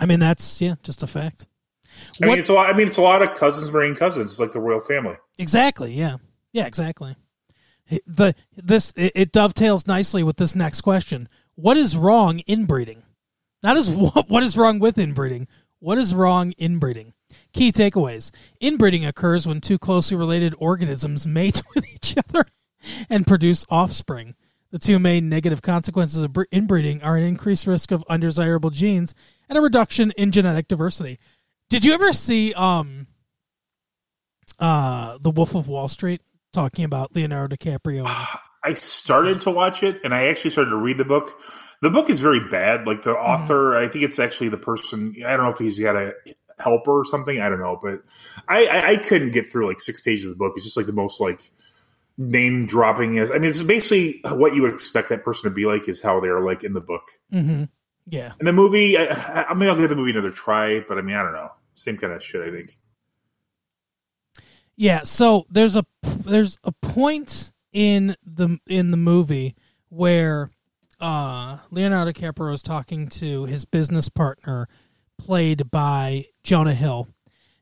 i mean that's yeah just a fact I What- mean, it's a lot. I mean, it's a lot of cousins marrying cousins. It's like the royal family. Exactly. Yeah. Yeah. Exactly. The this it, it dovetails nicely with this next question. What is wrong inbreeding? Not as what, *laughs* what is wrong with inbreeding. What is wrong inbreeding? Key takeaways: Inbreeding occurs when two closely related organisms mate *laughs* with each other and produce offspring. The two main negative consequences of inbreeding are an increased risk of undesirable genes and a reduction in genetic diversity. Did you ever see um uh The Wolf of Wall Street talking about Leonardo DiCaprio? *gasps* I started to watch it, and I actually started to read the book. The book is very bad. Like the author, I think it's actually the person. I don't know if he's got a helper or something. I don't know, but I, I, I couldn't get through like six pages of the book. It's just like the most like name dropping is. I mean, it's basically what you would expect that person to be like is how they're like in the book. Mhm. Yeah. In the movie, I, I, I mean, I'll give the movie another try, but I mean, I don't know, same kind of shit. I think. Yeah, so there's a there's a point in the in the movie where uh, Leonardo DiCaprio is talking to his business partner, played by Jonah Hill,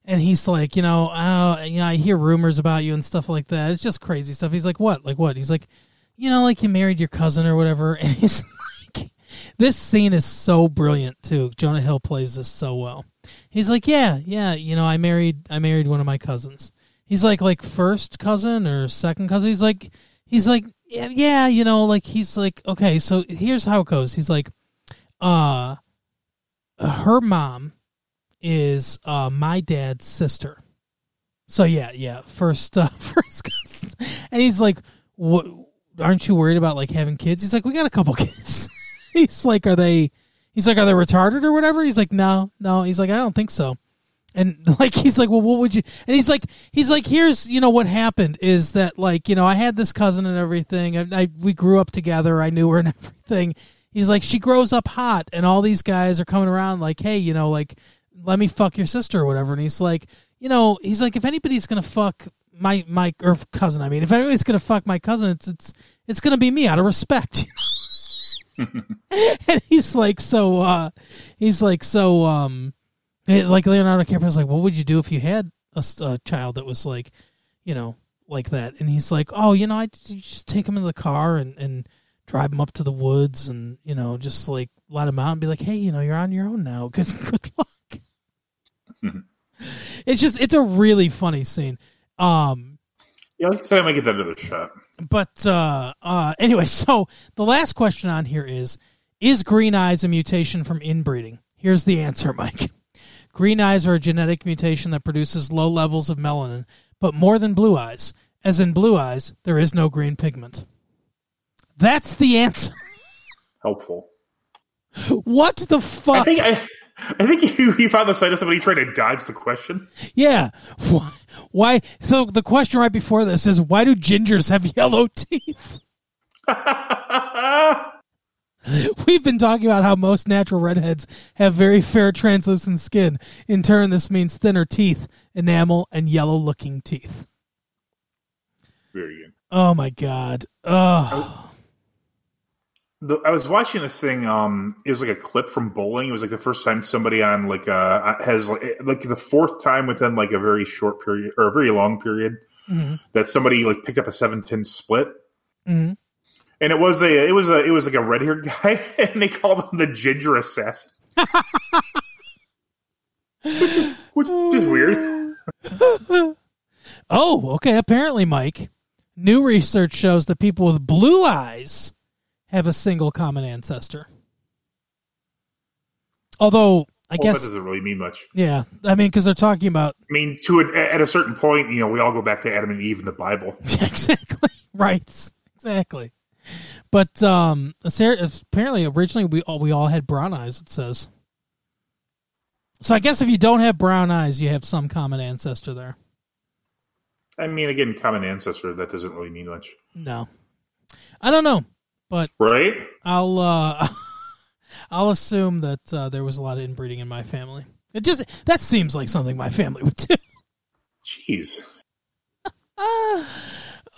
and he's like, you know, uh, you know, I hear rumors about you and stuff like that. It's just crazy stuff. He's like, what? Like what? He's like, you know, like you married your cousin or whatever. *laughs* And he's like, this scene is so brilliant too. Jonah Hill plays this so well. He's like, yeah, yeah, you know, I married I married one of my cousins. He's like like first cousin or second cousin. He's like he's like yeah, yeah, you know, like he's like okay, so here's how it goes. He's like uh her mom is uh my dad's sister. So yeah, yeah, first uh, *laughs* first. And he's like what aren't you worried about like having kids? He's like we got a couple *laughs* kids. he's like are they He's like, are they retarded or whatever? He's like, no, no. He's like, I don't think so. And *laughs* like, he's like, well, what would you? And he's like, he's like, here's, you know, what happened is that like, you know, I had this cousin and everything. I, I we grew up together. I knew her and *laughs* everything. He's like, she grows up hot, and all these guys are coming around like, hey, you know, like, let me fuck your sister or whatever. And he's like, you know, he's like, if anybody's gonna fuck my my or cousin, I mean, if anybody's gonna fuck my cousin, it's it's it's gonna be me out of respect. *laughs* and he's like so uh he's like so um it- like leonardo DiCaprio's like what would you do if you had a child that was like you know like that and he's like oh you know i just take him in the car and and drive him up to the woods and you know just like let him out and be like hey you know you're on your own now *laughs* good good luck *laughs* it's just it's a really funny scene um Yeah, let's I might get that another shot. but uh, uh, anyway, *laughs* so the last question on here is: Is green eyes a mutation from inbreeding? Here's the answer, Mike. Green eyes are a genetic mutation that produces low levels of melanin, but more than blue eyes. As in blue eyes, there is no green pigment. That's the answer. *laughs* Helpful. What the fuck? I think I, I think *laughs* you, you found the site of somebody trying to dodge the question. Yeah. *laughs* Why? why? So the question right before this is: Why do gingers have yellow teeth? *laughs* We've been talking about how most natural redheads have very fair translucent skin. In turn, this means thinner teeth, enamel, and yellow looking teeth. Very good. Oh my god. Oh. I was watching this thing. Um, it was like a clip from bowling. It was like the first time somebody on like uh has like, like the fourth time within like a very short period or a very long period Mhm. that somebody like picked up a seven ten split. Mhm. And it was a it was a it was like a red haired *laughs* guy, and they called him the ginger assassin, *laughs* which is which is weird. *laughs* oh, okay. Apparently, Mike, new research shows that people with blue eyes have a single common ancestor. Although, I Well, that guess, doesn't really mean much. yeah, I mean, because they're talking about I mean, to a, at a certain point, you know, we all go back to Adam and Eve in the Bible. exactly right, exactly. But um, apparently, originally we all we all had brown eyes. It says. So I guess if you don't have brown eyes, you have some common ancestor there. I mean, again, common ancestor. That doesn't really mean much, No, I don't know, but right? I'll uh, *laughs* I'll assume that uh, there was a lot of inbreeding in my family. It just that seems like something my family would do. *laughs* Jeez.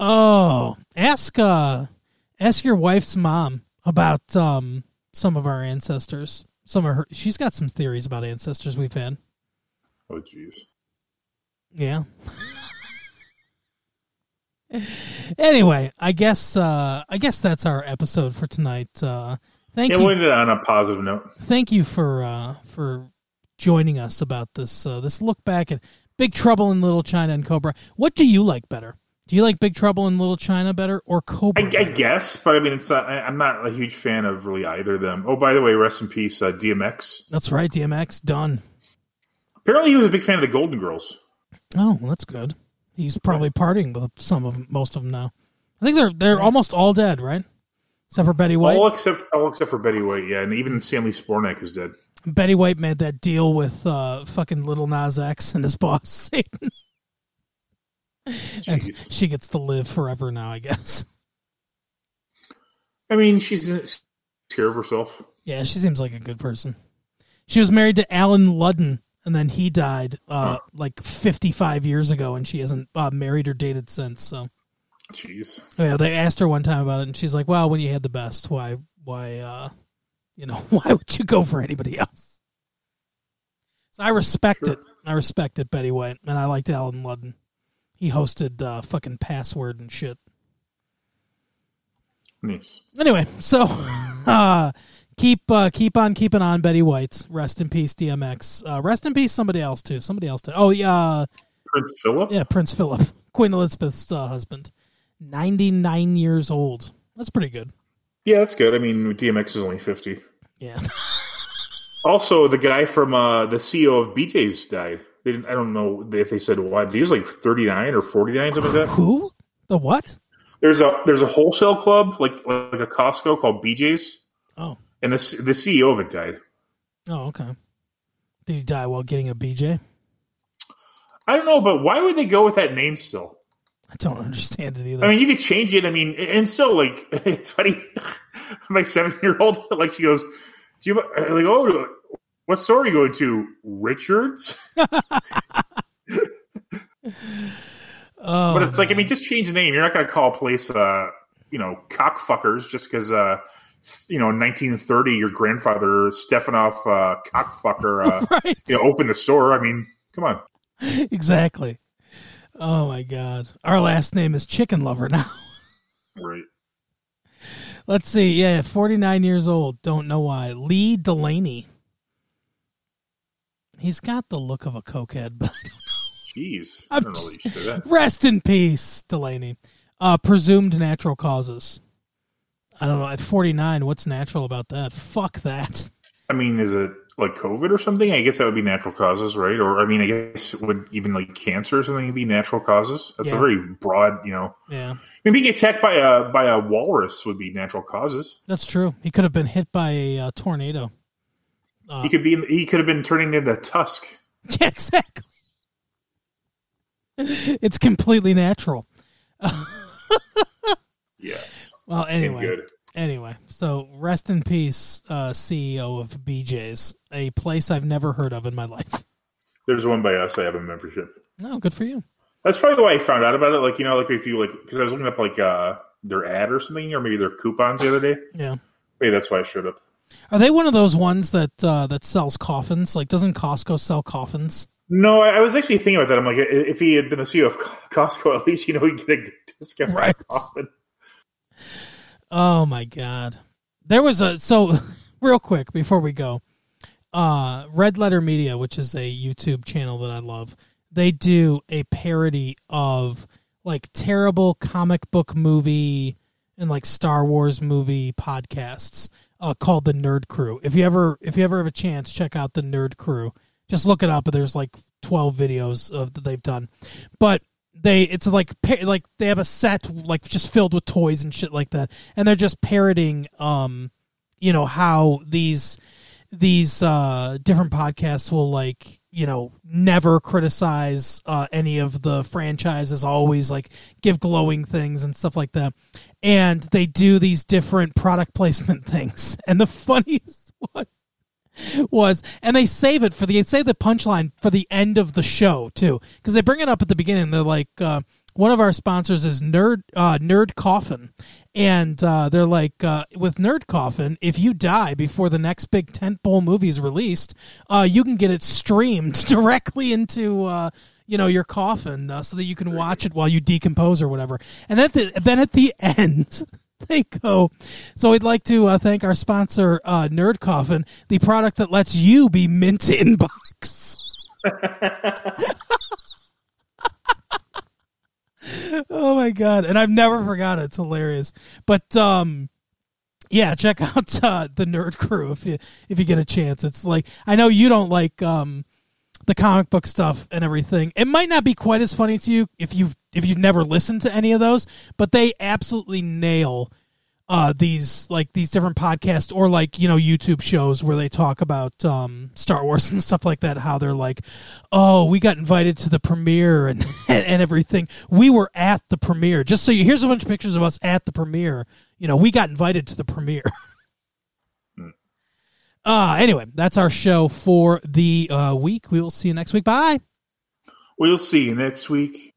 Oh, ask uh, ask your wife's mom about um some of our ancestors. Some of her, she's got some theories about ancestors we've had. Oh, jeez. Yeah. anyway, I guess uh, I guess that's our episode for tonight. Uh, thank Yeah, you. we'll it on a positive note. thank you for uh, for joining us about this uh, this look back at Big Trouble in Little China and Cobra. What do you like better? Do you like Big Trouble in Little China better or Cobra? I, I guess, but I mean, it's not, I, I'm not a huge fan of really either of them. Oh, by the way, rest in peace, uh, DMX. That's right, DMX done. Apparently, he was a big fan of the Golden Girls. Oh, well, that's good. He's probably partying with some of 'em- most of them now. I think they're they're almost all dead, right? Except for Betty White. All except all except for Betty White, yeah, and even Stanley Zbornak is dead. Betty White made that deal with uh, fucking Lil Nas X and his *laughs* boss Satan. And she gets to live forever now, I guess. I mean, she's scared of herself. Yeah, she seems like a good person. She was married to Allen Ludden, and then he died uh, like 55 years ago, and she hasn't uh, married or dated since. So, Jeez. yeah, they asked her one time about it, and she's like, "Well, when you had the best, why, why, uh, you know, *laughs* why would you go for anybody else?" So I respect Sure. it. I respect it, Betty White, and I liked Allen Ludden. He hosted uh, fucking Password and shit. Nice. Anyway, so *laughs* uh, keep uh, keep on keeping on, Betty White. Rest in peace, DMX. Uh, rest in peace, somebody else too. Somebody else too. Oh yeah, Prince Philip. yeah, Prince Philip, *laughs* Queen Elizabeth's uh, husband, ninety nine years old. That's pretty good. Yeah, that's good. I mean, DMX is only fifty. Yeah, *laughs* Also, the guy from uh, the CEO of BJ's died. They didn't, I don't know if they said why. But he was like thirty nine or forty nine, something like that. who? The what? There's a there's a wholesale club like like a Costco called BJ's, Oh, and the the CEO of it died. oh, okay. Did he die while getting a BJ? I don't know, but why would they go with that name still? I don't understand it either. I mean, you could change it. I mean, and so like, *laughs* it's funny. *laughs* My seven year old, like, she goes, "Do you like, oh, what store are you going to? Richards?" oh, But it's like, I mean, just change the name. You're not going to call a place, uh, you know, cockfuckers just because, uh, you know, 1930, your grandfather Stefanoff uh, cockfucker, uh, *laughs* right. you know, opened the store. I mean, come on. *laughs* exactly. Oh my god. Our last name is Chicken Lover now. *laughs* Right. Let's see. Yeah, 49 years old. Don't know why. Lee Delaney. He's got the look of a cokehead, *laughs* but Jeez. I don't know what you said that. rest in peace, Delaney. Uh, presumed natural causes. I don't know. At 49, what's natural about that? Fuck that. I mean, is it like COVID or something? I guess that would be natural causes, right? Or, I mean, I guess it would even like cancer or something be natural causes? That's Yeah. a very broad, you know. Yeah, I mean, being attacked by a by a walrus would be natural causes. that's true. He could have been hit by a uh, tornado. Uh, He could be. He could have been turning into Tusk. *laughs* Yeah, exactly. It's completely natural. *laughs* Yes. Well, anyway, anyway. So rest in peace, uh, CEO of BJ's, a place I've never heard of in my life. There's one by us. I have a membership. No, good for you. That's probably why I found out about it. Like you know, like if you like, because I was looking up like uh their ad or something, or maybe their coupons the other day. Yeah. Maybe that's why I showed up. Are they one of those ones that uh, that sells coffins? Like, doesn't Costco sell coffins? No, I, I was actually thinking about that. I'm like, if he had been the CEO of *laughs* Costco, at least you know he'd get a good discount. Right. Often. Oh my god. There was a so *laughs* real quick before we go. Uh Red Letter Media, which is a YouTube channel that I love, they do a parody of like terrible comic book movie and like Star Wars movie podcasts uh, called the Nerd Crew. If you ever if you ever have a chance, check out the Nerd Crew. Just look it up. There's like 12 videos of that they've done. But they it's like like they have a set like just filled with toys and shit like that and they're just parroting um you know how these these uh different podcasts will like you know never criticize uh any of the franchises always like give glowing things and stuff like that. And they do these different product *laughs* placement things. And the funniest *laughs* one was and they save it for the they save the punchline for the end of the show too. Because they bring it up at the beginning. They're like uh, one of our sponsors is nerd uh, nerd coffin and uh, they're like uh, with nerd coffin if you die before the next big tentpole movie is released uh, you can get it streamed *laughs* directly into uh, you know your coffin uh, so that you can watch it while you decompose or whatever and at the, then at the *laughs* end they go. So we'd like to thank our sponsor, Nerd Coffin, the product that lets you be mint in box. *laughs* oh my god! And I've never forgot it. It's hilarious. But um, yeah, check *laughs* out uh, the Nerd Crew if you if you get a chance. It's like I know you don't like um the comic book stuff and everything. It might not be quite as funny to you if you've if you've never listened to any of those, but they absolutely nail uh, these like these different podcasts or like you know YouTube shows where they talk about um, Star Wars *laughs* and stuff like that. How they're like, oh, we got invited to the premiere and *laughs* and everything. We were at the premiere. Just so you here's a bunch of pictures of us at the premiere. You know, we got invited to the premiere. *laughs* Uh, anyway, that's our show for the uh, week. We will see you next week. Bye. We'll see you next week.